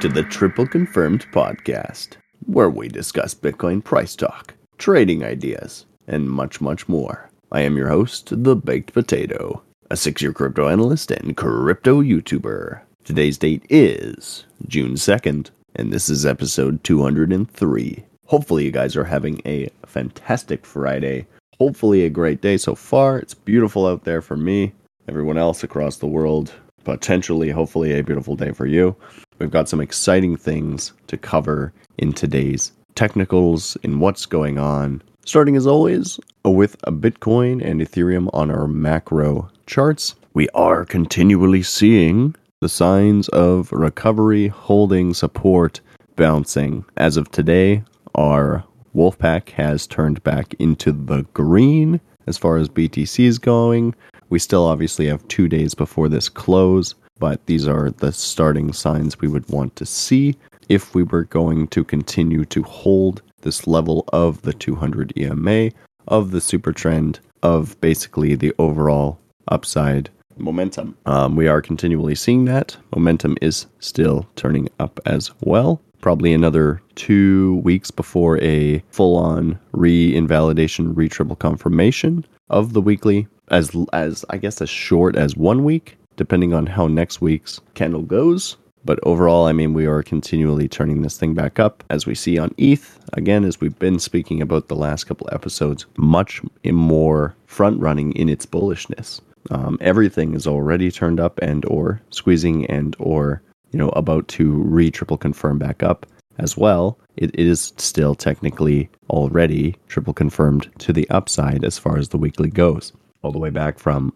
to the Triple Confirmed podcast, where we discuss Bitcoin price talk, trading ideas, and much, much more. I am your host, The Baked Potato, a six year crypto analyst and crypto YouTuber. Today's date is June 2nd, and this is episode 203. Hopefully, you guys are having a fantastic Friday. Hopefully, a great day so far. It's beautiful out there for me. Everyone else across the world, potentially, hopefully, a beautiful day for you. We've got some exciting things to cover in today's technicals, in what's going on. Starting as always with Bitcoin and Ethereum on our macro charts. We are continually seeing the signs of recovery, holding support, bouncing. As of today, our Wolfpack has turned back into the green as far as BTC is going. We still obviously have two days before this close, but these are the starting signs we would want to see if we were going to continue to hold this level of the 200 EMA, of the super trend, of basically the overall upside momentum. Um, we are continually seeing that. Momentum is still turning up as well. Probably another two weeks before a full on re invalidation, re triple confirmation of the weekly, as, as I guess as short as one week, depending on how next week's candle goes. But overall, I mean, we are continually turning this thing back up as we see on ETH. Again, as we've been speaking about the last couple episodes, much more front running in its bullishness. Um, everything is already turned up and or squeezing and or you know about to re triple confirm back up as well. It is still technically already triple confirmed to the upside as far as the weekly goes, all the way back from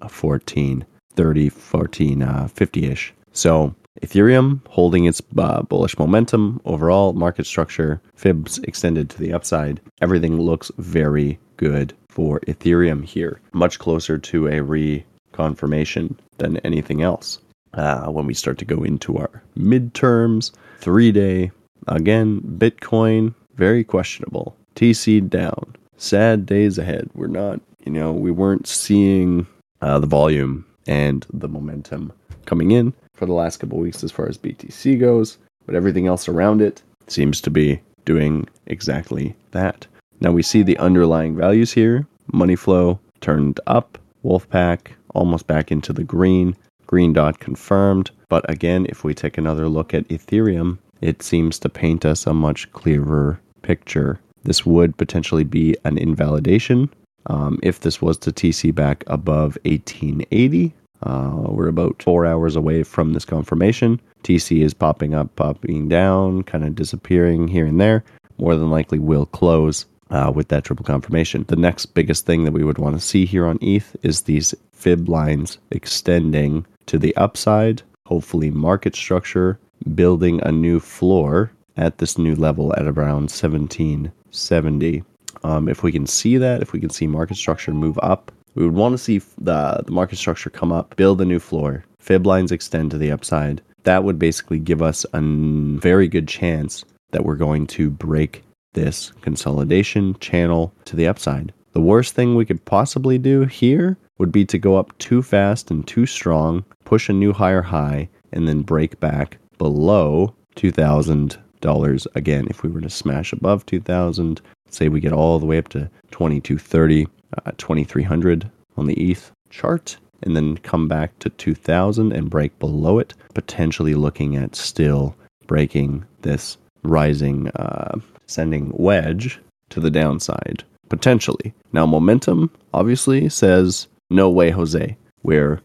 1430, 1450 uh, ish. So Ethereum holding its uh, bullish momentum overall, market structure, fibs extended to the upside. Everything looks very good for Ethereum here, much closer to a reconfirmation than anything else. Uh, when we start to go into our midterms, three day, again, Bitcoin, very questionable. TC down. Sad days ahead. We're not, you know, we weren't seeing uh, the volume and the momentum coming in for the last couple weeks as far as BTC goes, but everything else around it seems to be doing exactly that. Now we see the underlying values here. Money flow turned up, Wolfpack almost back into the green, green dot confirmed. But again, if we take another look at Ethereum, it seems to paint us a much clearer picture. This would potentially be an invalidation um, if this was to TC back above 1880. Uh, we're about four hours away from this confirmation. TC is popping up, popping down, kind of disappearing here and there. More than likely will close uh, with that triple confirmation. The next biggest thing that we would want to see here on ETH is these fib lines extending to the upside. Hopefully, market structure building a new floor at this new level at around 1770. Um, if we can see that, if we can see market structure move up, we would want to see the, the market structure come up, build a new floor, fib lines extend to the upside. That would basically give us a very good chance that we're going to break this consolidation channel to the upside. The worst thing we could possibly do here would be to go up too fast and too strong, push a new higher high, and then break back below $2,000 again. If we were to smash above 2000 say we get all the way up to 2230, uh, 2300 on the ETH chart, and then come back to 2000 and break below it, potentially looking at still breaking this rising, uh, sending wedge to the downside, potentially. Now, momentum obviously says, no way, Jose. We're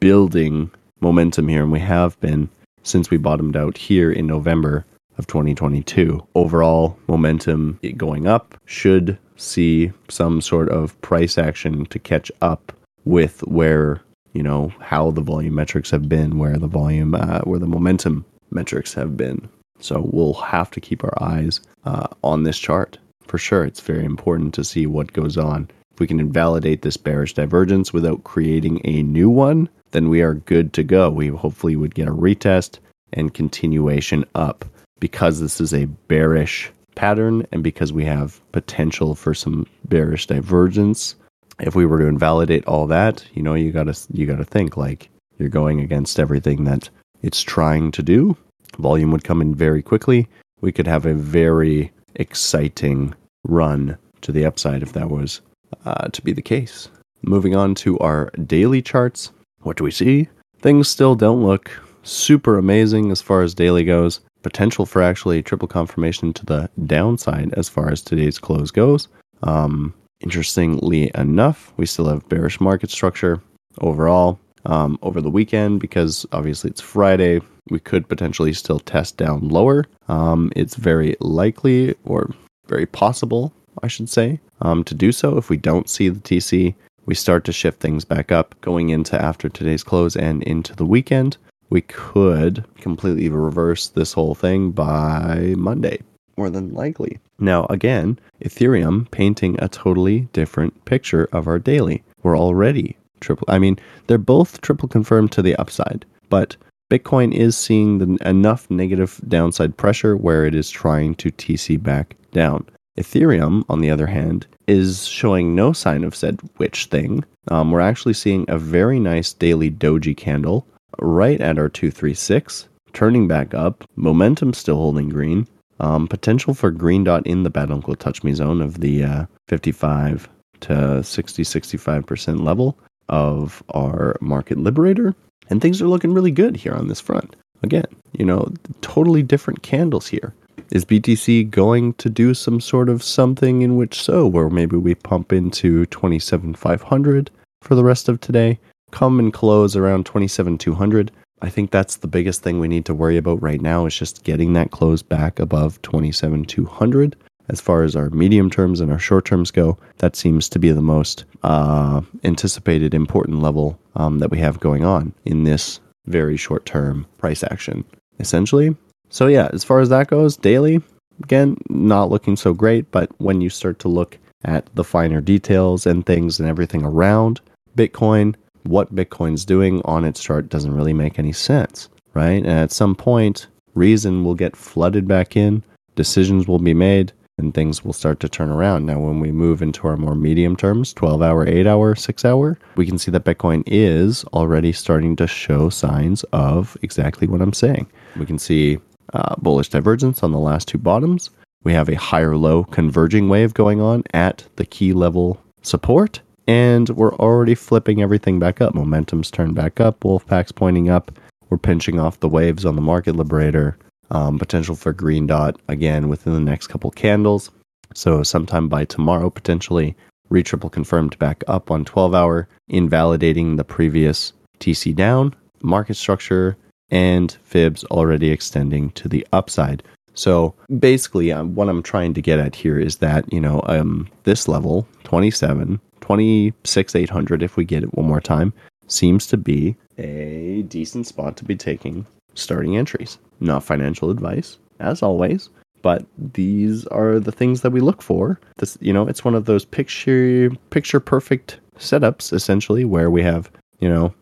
building momentum here, and we have been since we bottomed out here in November of 2022. Overall momentum going up should see some sort of price action to catch up with where you know how the volume metrics have been, where the volume, uh, where the momentum metrics have been. So we'll have to keep our eyes uh, on this chart for sure. It's very important to see what goes on. If we can invalidate this bearish divergence without creating a new one, then we are good to go. We hopefully would get a retest and continuation up because this is a bearish pattern and because we have potential for some bearish divergence if we were to invalidate all that you know you got to you got to think like you're going against everything that it's trying to do volume would come in very quickly. We could have a very exciting run to the upside if that was uh, to be the case. Moving on to our daily charts. What do we see? Things still don't look super amazing as far as daily goes. Potential for actually triple confirmation to the downside as far as today's close goes. Um, interestingly enough, we still have bearish market structure overall um, over the weekend because obviously it's Friday. We could potentially still test down lower. Um, it's very likely or very possible, I should say, um, to do so if we don't see the TC. We start to shift things back up going into after today's close and into the weekend. We could completely reverse this whole thing by Monday, more than likely. Now, again, Ethereum painting a totally different picture of our daily. We're already triple. I mean, they're both triple confirmed to the upside, but Bitcoin is seeing the, enough negative downside pressure where it is trying to TC back down. Ethereum, on the other hand, is showing no sign of said witch thing. Um, we're actually seeing a very nice daily doji candle right at our 236, turning back up. Momentum still holding green. Um, potential for green dot in the bad uncle touch me zone of the uh, 55 to 60 65% level of our market liberator. And things are looking really good here on this front. Again, you know, totally different candles here. Is BTC going to do some sort of something in which so, where maybe we pump into 27,500 for the rest of today, come and close around 27,200? I think that's the biggest thing we need to worry about right now is just getting that close back above 27,200 as far as our medium terms and our short terms go, that seems to be the most uh, anticipated important level um, that we have going on in this very short term price action, essentially. So, yeah, as far as that goes, daily, again, not looking so great, but when you start to look at the finer details and things and everything around Bitcoin, what Bitcoin's doing on its chart doesn't really make any sense, right? And at some point, reason will get flooded back in, decisions will be made, and things will start to turn around. Now, when we move into our more medium terms, 12 hour, 8 hour, 6 hour, we can see that Bitcoin is already starting to show signs of exactly what I'm saying. We can see uh, bullish divergence on the last two bottoms. We have a higher low converging wave going on at the key level support. And we're already flipping everything back up. Momentum's turned back up. Wolfpack's pointing up. We're pinching off the waves on the market liberator. Um, potential for green dot again within the next couple candles. So sometime by tomorrow, potentially retriple confirmed back up on 12 hour, invalidating the previous TC down, market structure, and fibs already extending to the upside. So basically, um, what I'm trying to get at here is that, you know, um, this level, 27, 26, 800, if we get it one more time, seems to be a decent spot to be taking starting entries. Not financial advice, as always, but these are the things that we look for. This, you know, it's one of those picture picture perfect setups essentially where we have, you know,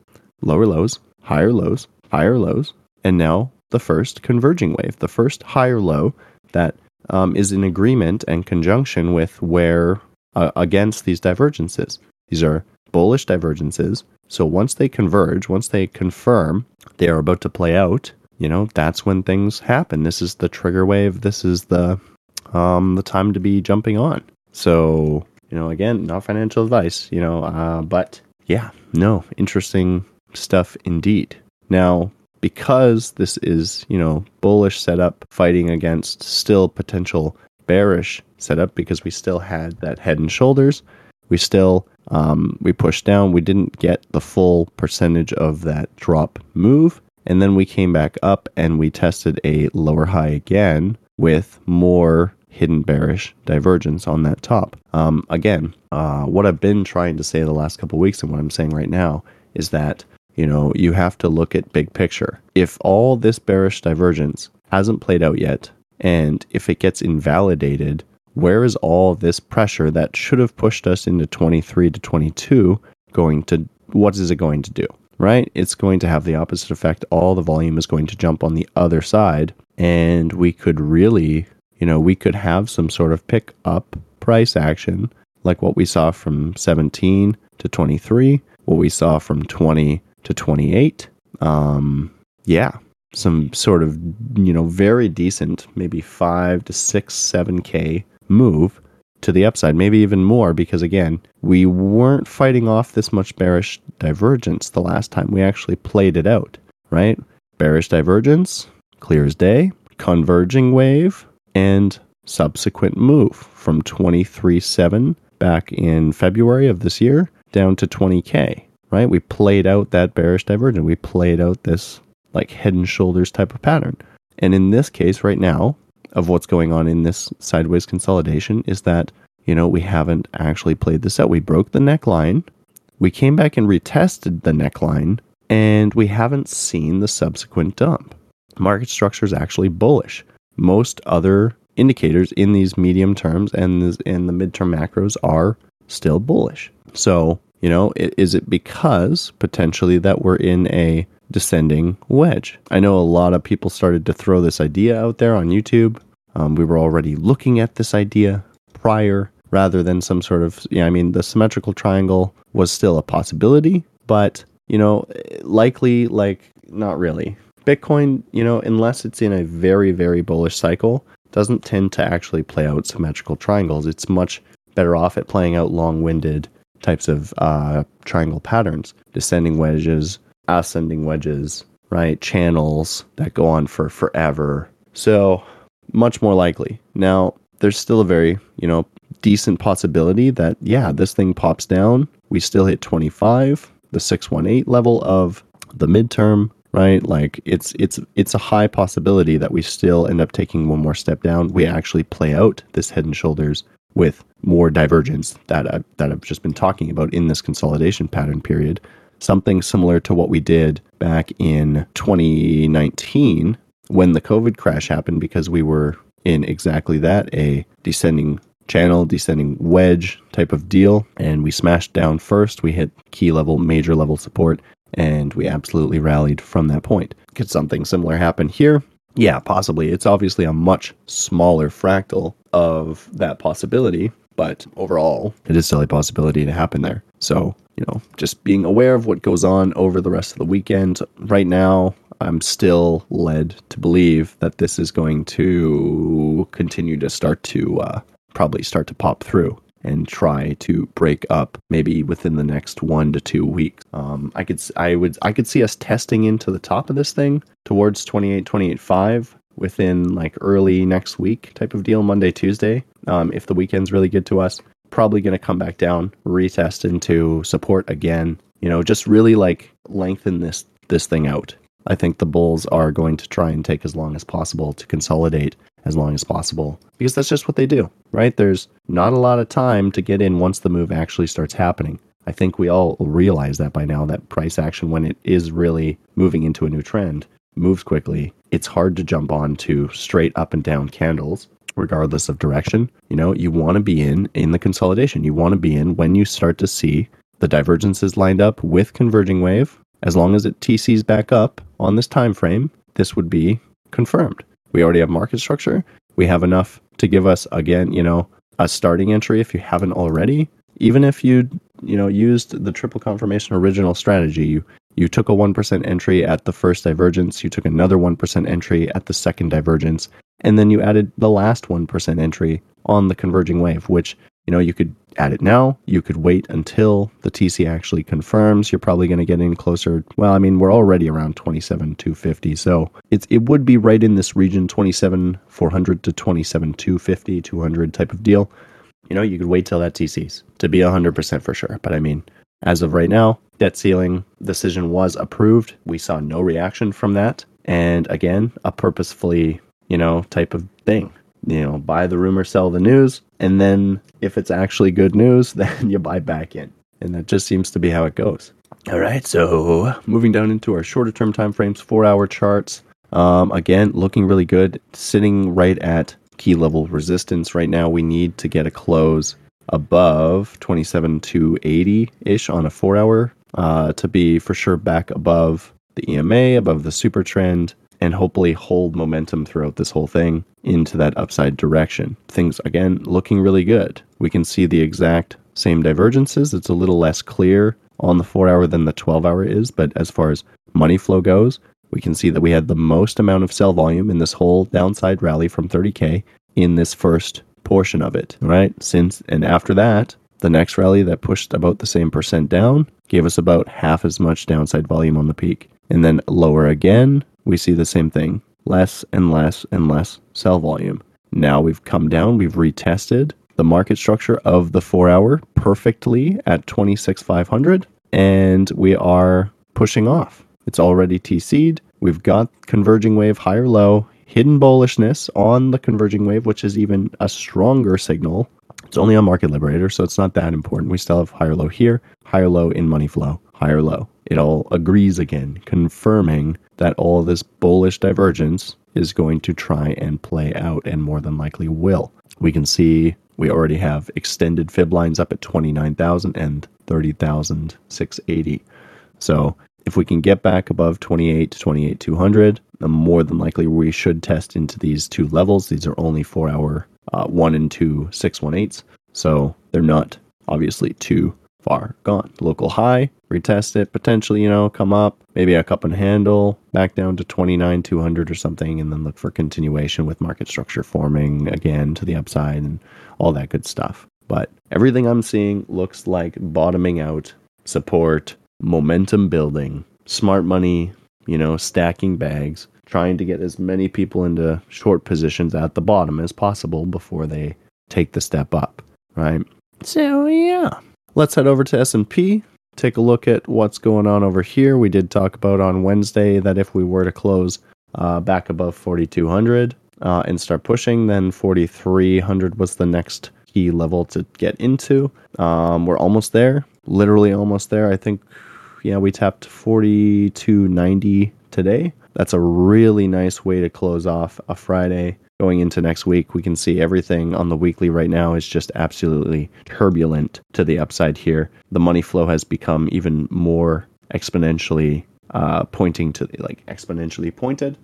lower lows, higher lows, higher lows, and now the first converging wave, the first higher low that um, is in agreement and conjunction with where uh, against these divergences. These are bullish divergences. So once they converge, once they confirm they are about to play out, you know, that's when things happen. This is the trigger wave. This is the um, the time to be jumping on. So, you know, again, not financial advice, you know, uh, but yeah, no, interesting stuff indeed. Now, because this is, you know, bullish setup fighting against still potential bearish setup because we still had that head and shoulders, we still um, we pushed down. We didn't get the full percentage of that drop move. And then we came back up and we tested a lower high again with more hidden bearish divergence on that top. Um, again, uh, what I've been trying to say the last couple weeks and what I'm saying right now is that you know you have to look at big picture. If all this bearish divergence hasn't played out yet, and if it gets invalidated, where is all this pressure that should have pushed us into 23 to 22 going to? What is it going to do? right? It's going to have the opposite effect. All the volume is going to jump on the other side. And we could really, you know, we could have some sort of pick up price action like what we saw from 17 to 23, what we saw from 20 to 28. Um, yeah, some sort of, you know, very decent, maybe five to six, seven K move to the upside, maybe even more, because again, we weren't fighting off this much bearish divergence the last time. We actually played it out, right? Bearish divergence, clear as day, converging wave, and subsequent move from 23.7 back in February of this year down to 20K, right? We played out that bearish divergence. We played out this like head and shoulders type of pattern. And in this case, right now, of what's going on in this sideways consolidation is that, you know, we haven't actually played this out. We broke the neckline, we came back and retested the neckline, and we haven't seen the subsequent dump. Market structure is actually bullish. Most other indicators in these medium terms and in the midterm macros are still bullish. So, you know, is it because potentially that we're in a descending wedge? I know a lot of people started to throw this idea out there on YouTube. Um, we were already looking at this idea prior rather than some sort of, yeah, I mean, the symmetrical triangle was still a possibility, but, you know, likely, like, not really. Bitcoin, you know, unless it's in a very, very bullish cycle, doesn't tend to actually play out symmetrical triangles. It's much better off at playing out long winded types of uh, triangle patterns, descending wedges, ascending wedges, right? Channels that go on for forever. So, much more likely. Now, there's still a very, you know, decent possibility that, yeah, this thing pops down. We still hit 25, the 618 level of the midterm right? Like it's it's it's a high possibility that we still end up taking one more step down. We actually play out this head and shoulders with more divergence that I, that I've just been talking about in this consolidation pattern period. Something similar to what we did back in 2019 when the COVID crash happened, because we were in exactly that a descending channel, descending wedge type of deal. And we smashed down first. We hit key level, major level support and we absolutely rallied from that point. Could something similar happen here? Yeah, possibly. It's obviously a much smaller fractal of that possibility, but overall, it is still a possibility to happen there. So, you know, just being aware of what goes on over the rest of the weekend. Right now, I'm still led to believe that this is going to continue to start to uh, probably start to pop through and try to break up maybe within the next one to two weeks. Um, I could I would I could see us testing into the top of this thing towards 28 28.5 within like early next week type of deal Monday Tuesday. Um, if the weekend's really good to us, probably going to come back down, retest into support again. You know, just really like lengthen this this thing out. I think the Bulls are going to try and take as long as possible to consolidate as long as possible because that's just what they do, right? There's not a lot of time to get in once the move actually starts happening. I think we all realize that by now that price action, when it is really moving into a new trend, moves quickly. It's hard to jump on to straight up and down candles, regardless of direction. You know, you want to be in in the consolidation. You want to be in when you start to see the divergences lined up with converging wave. As long as it TCs back up on this time frame, this would be confirmed. We already have market structure. We have enough to give us again, you know, a starting entry if you haven't already. Even if you, you know, used the triple confirmation original strategy, you you took a 1% entry at the first divergence, you took another 1% entry at the second divergence, and then you added the last 1% entry on the converging wave, which you know, you could add it now. You could wait until the TC actually confirms. You're probably going to get in closer. Well, I mean, we're already around 27 250, so it's it would be right in this region 27 400 to 27 250 200 type of deal. You know, you could wait till that TCs to be 100% for sure. But I mean, as of right now, debt ceiling decision was approved. We saw no reaction from that, and again, a purposefully, you know, type of thing you know, buy the rumor, sell the news, and then if it's actually good news, then you buy back in. And that just seems to be how it goes. All right, so moving down into our shorter term time frames, four hour charts. Um, again, looking really good, sitting right at key level resistance right now. We need to get a close above 27 to 80 ish on a four hour uh, to be for sure back above the EMA, above the super trend, and hopefully hold momentum throughout this whole thing into that upside direction. Things, again, looking really good. We can see the exact same divergences. It's a little less clear on the four hour than the 12 hour is, but as far as money flow goes, we can see that we had the most amount of sell volume in this whole downside rally from 30K in this first portion of it, right? Since and after that, the next rally that pushed about the same percent down gave us about half as much downside volume on the peak. And then lower again, we see the same thing less and less and less sell volume. Now we've come down, we've retested the market structure of the four hour perfectly at 26,500, and we are pushing off. It's already TC'd. We've got converging wave higher low, hidden bullishness on the converging wave, which is even a stronger signal. It's only on Market Liberator, so it's not that important. We still have higher low here, higher low in money flow, higher low. It all agrees again, confirming that all this bullish divergence is going to try and play out and more than likely will. We can see we already have extended fib lines up at 29,000 and 30,680. So if we can get back above 28 to 28,200, more than likely we should test into these two levels. These are only four hour uh, one and two 618s. So they're not obviously too far gone. Local high, retest it, potentially, you know, come up, maybe a cup and handle, back down to 29, 200 or something, and then look for continuation with market structure forming again to the upside and all that good stuff. But everything I'm seeing looks like bottoming out, support, momentum building, smart money, you know, stacking bags, trying to get as many people into short positions at the bottom as possible before they take the step up, right? So, yeah. Let's head over to S&P, take a look at what's going on over here. We did talk about on Wednesday that if we were to close uh, back above 4200 uh, and start pushing, then 4300 was the next key level to get into. Um, we're almost there, literally almost there. I think, yeah, we tapped 4290 today. That's a really nice way to close off a Friday. Going into next week, we can see everything on the weekly right now is just absolutely turbulent to the upside here. The money flow has become even more exponentially uh, pointing to like exponentially pointed.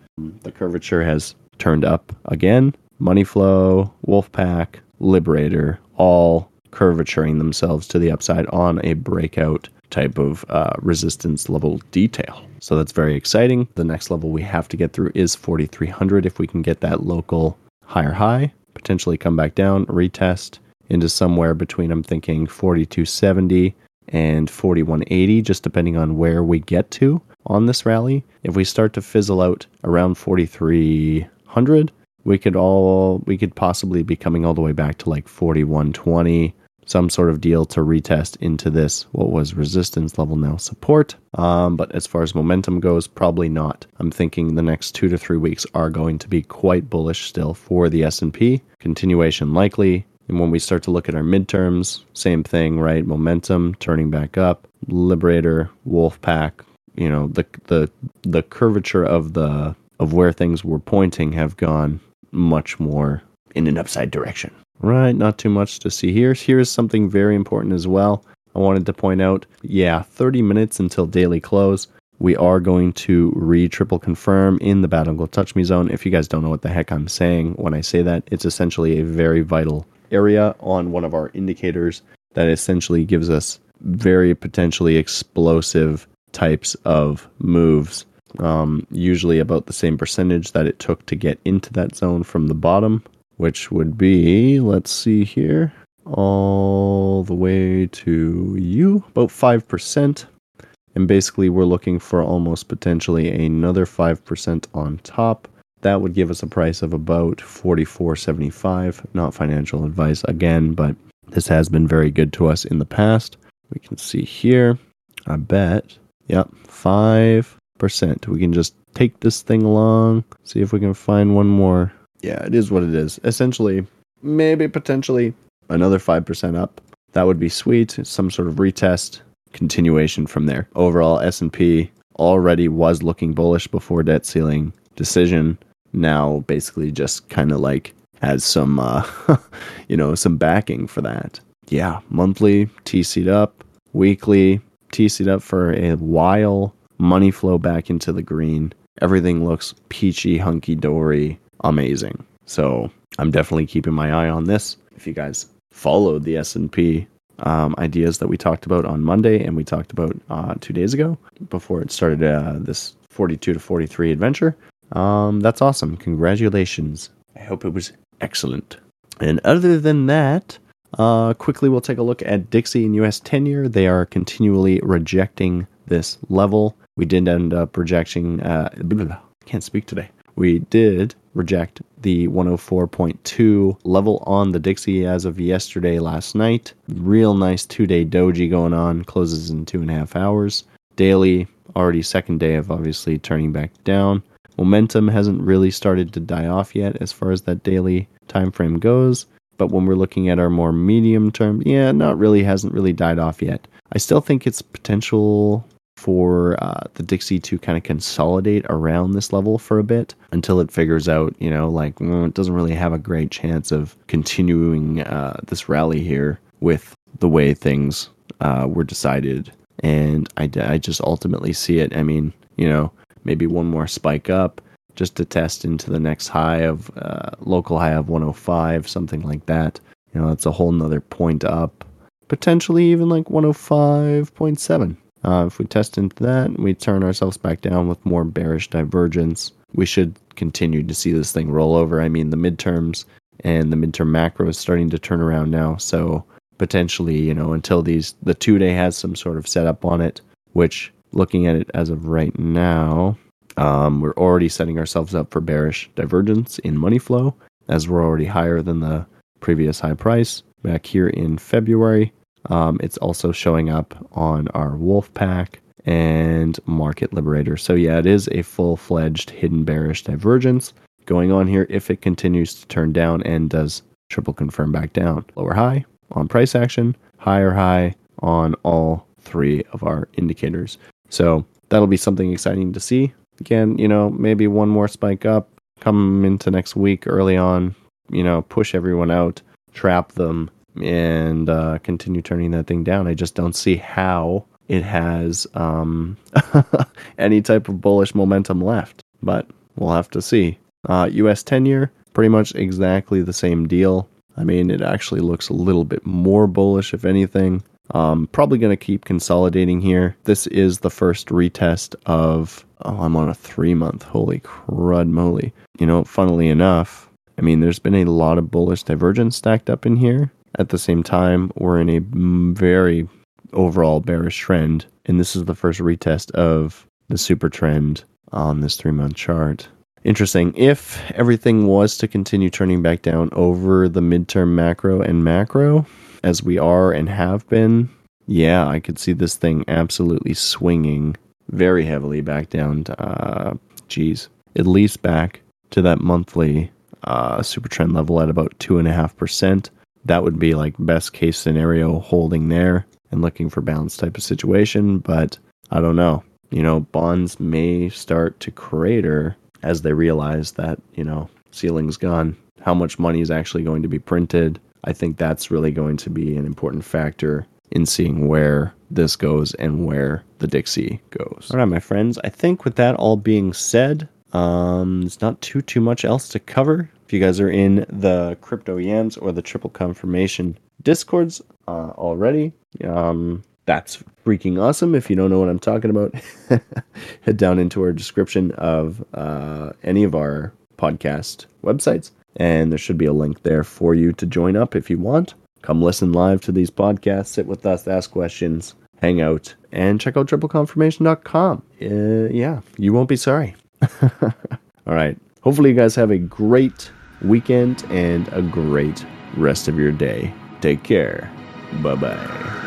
The curvature has turned up again. Money flow, Wolfpack, Liberator, all curvaturing themselves to the upside on a breakout type of uh, resistance level detail. So that's very exciting. The next level we have to get through is 4300. If we can get that local higher high, potentially come back down, retest into somewhere between, I'm thinking 4270 and 4180, just depending on where we get to on this rally. If we start to fizzle out around 4300, we could all we could possibly be coming all the way back to like 4120 some sort of deal to retest into this what was resistance level now support. Um, but as far as momentum goes probably not. I'm thinking the next two to three weeks are going to be quite bullish still for the s&p continuation likely. And when we start to look at our midterms same thing right? Momentum turning back up. Liberator wolfpack you know the the the curvature of the of where things were pointing have gone much more in an upside direction Right, not too much to see here. Here's something very important as well. I wanted to point out, yeah, 30 minutes until daily close. We are going to re triple confirm in the Battle Touch Me zone. If you guys don't know what the heck I'm saying when I say that, it's essentially a very vital area on one of our indicators that essentially gives us very potentially explosive types of moves. Um, usually about the same percentage that it took to get into that zone from the bottom which would be, let's see here, all the way to you, about 5%. And basically, we're looking for almost potentially another 5% on top. That would give us a price of about 44.75. Not financial advice again, but this has been very good to us in the past. We can see here, I bet, yep, 5%. We can just take this thing along, see if we can find one more yeah, it is what it is. Essentially, maybe potentially another 5% up. That would be sweet. Some sort of retest, continuation from there. Overall, S&P already was looking bullish before debt ceiling decision. Now basically just kind of like has some uh, you know, some backing for that. Yeah, monthly TC'd up, weekly TC'd up for a while, money flow back into the green. Everything looks peachy hunky dory amazing. So I'm definitely keeping my eye on this. If you guys followed the S&P um, ideas that we talked about on Monday and we talked about uh, two days ago before it started uh, this 42 to 43 adventure. Um, that's awesome. Congratulations. I hope it was excellent. And other than that, uh, quickly we'll take a look at Dixie and US 10 year. They are continually rejecting this level. We did end up rejecting, uh, can't speak today. We did reject the 104.2 level on the Dixie as of yesterday, last night. Real nice two day doji going on, closes in two and a half hours. Daily, already second day of obviously turning back down. Momentum hasn't really started to die off yet as far as that daily time frame goes. But when we're looking at our more medium term, yeah, not really, hasn't really died off yet. I still think it's potential for uh, the Dixie to kind of consolidate around this level for a bit until it figures out, you know, like it doesn't really have a great chance of continuing uh, this rally here with the way things uh, were decided. And I, I just ultimately see it. I mean, you know, maybe one more spike up just to test into the next high of uh, local high of 105, something like that. You know, that's a whole nother point up, potentially even like 105.7 uh, if we test into that, we turn ourselves back down with more bearish divergence. We should continue to see this thing roll over. I mean, the midterms and the midterm macro is starting to turn around now. So potentially, you know, until these the two day has some sort of setup on it, which looking at it as of right now, um, we're already setting ourselves up for bearish divergence in money flow, as we're already higher than the previous high price back here in February. Um, it's also showing up on our wolf pack and Market Liberator. So, yeah, it is a full fledged hidden bearish divergence going on here if it continues to turn down and does triple confirm back down. Lower high on price action, higher high on all three of our indicators. So, that'll be something exciting to see. Again, you know, maybe one more spike up, come into next week early on, you know, push everyone out, trap them, and uh, continue turning that thing down. I just don't see how it has um, any type of bullish momentum left, but we'll have to see. Uh, US 10 year, pretty much exactly the same deal. I mean, it actually looks a little bit more bullish, if anything. Um, probably going to keep consolidating here. This is the first retest of, oh, I'm on a three month. Holy crud moly. You know, funnily enough, I mean, there's been a lot of bullish divergence stacked up in here. At the same time, we're in a very overall bearish trend, and this is the first retest of the super trend on this three month chart. Interesting. If everything was to continue turning back down over the midterm macro and macro, as we are and have been, yeah, I could see this thing absolutely swinging very heavily back down to, uh, geez, at least back to that monthly uh, super trend level at about 2.5% that would be like best case scenario holding there and looking for balance type of situation. But I don't know. You know, bonds may start to crater as they realize that, you know, ceiling's gone. How much money is actually going to be printed? I think that's really going to be an important factor in seeing where this goes and where the Dixie goes. All right, my friends. I think with that all being said, um, there's not too too much else to cover. If you guys are in the crypto yams or the triple confirmation discords uh, already, um, that's freaking awesome. If you don't know what I'm talking about, head down into our description of uh, any of our podcast websites, and there should be a link there for you to join up if you want. Come listen live to these podcasts, sit with us, ask questions, hang out, and check out tripleconfirmation.com. Uh, yeah, you won't be sorry. All right. Hopefully, you guys have a great weekend and a great rest of your day. Take care. Bye bye.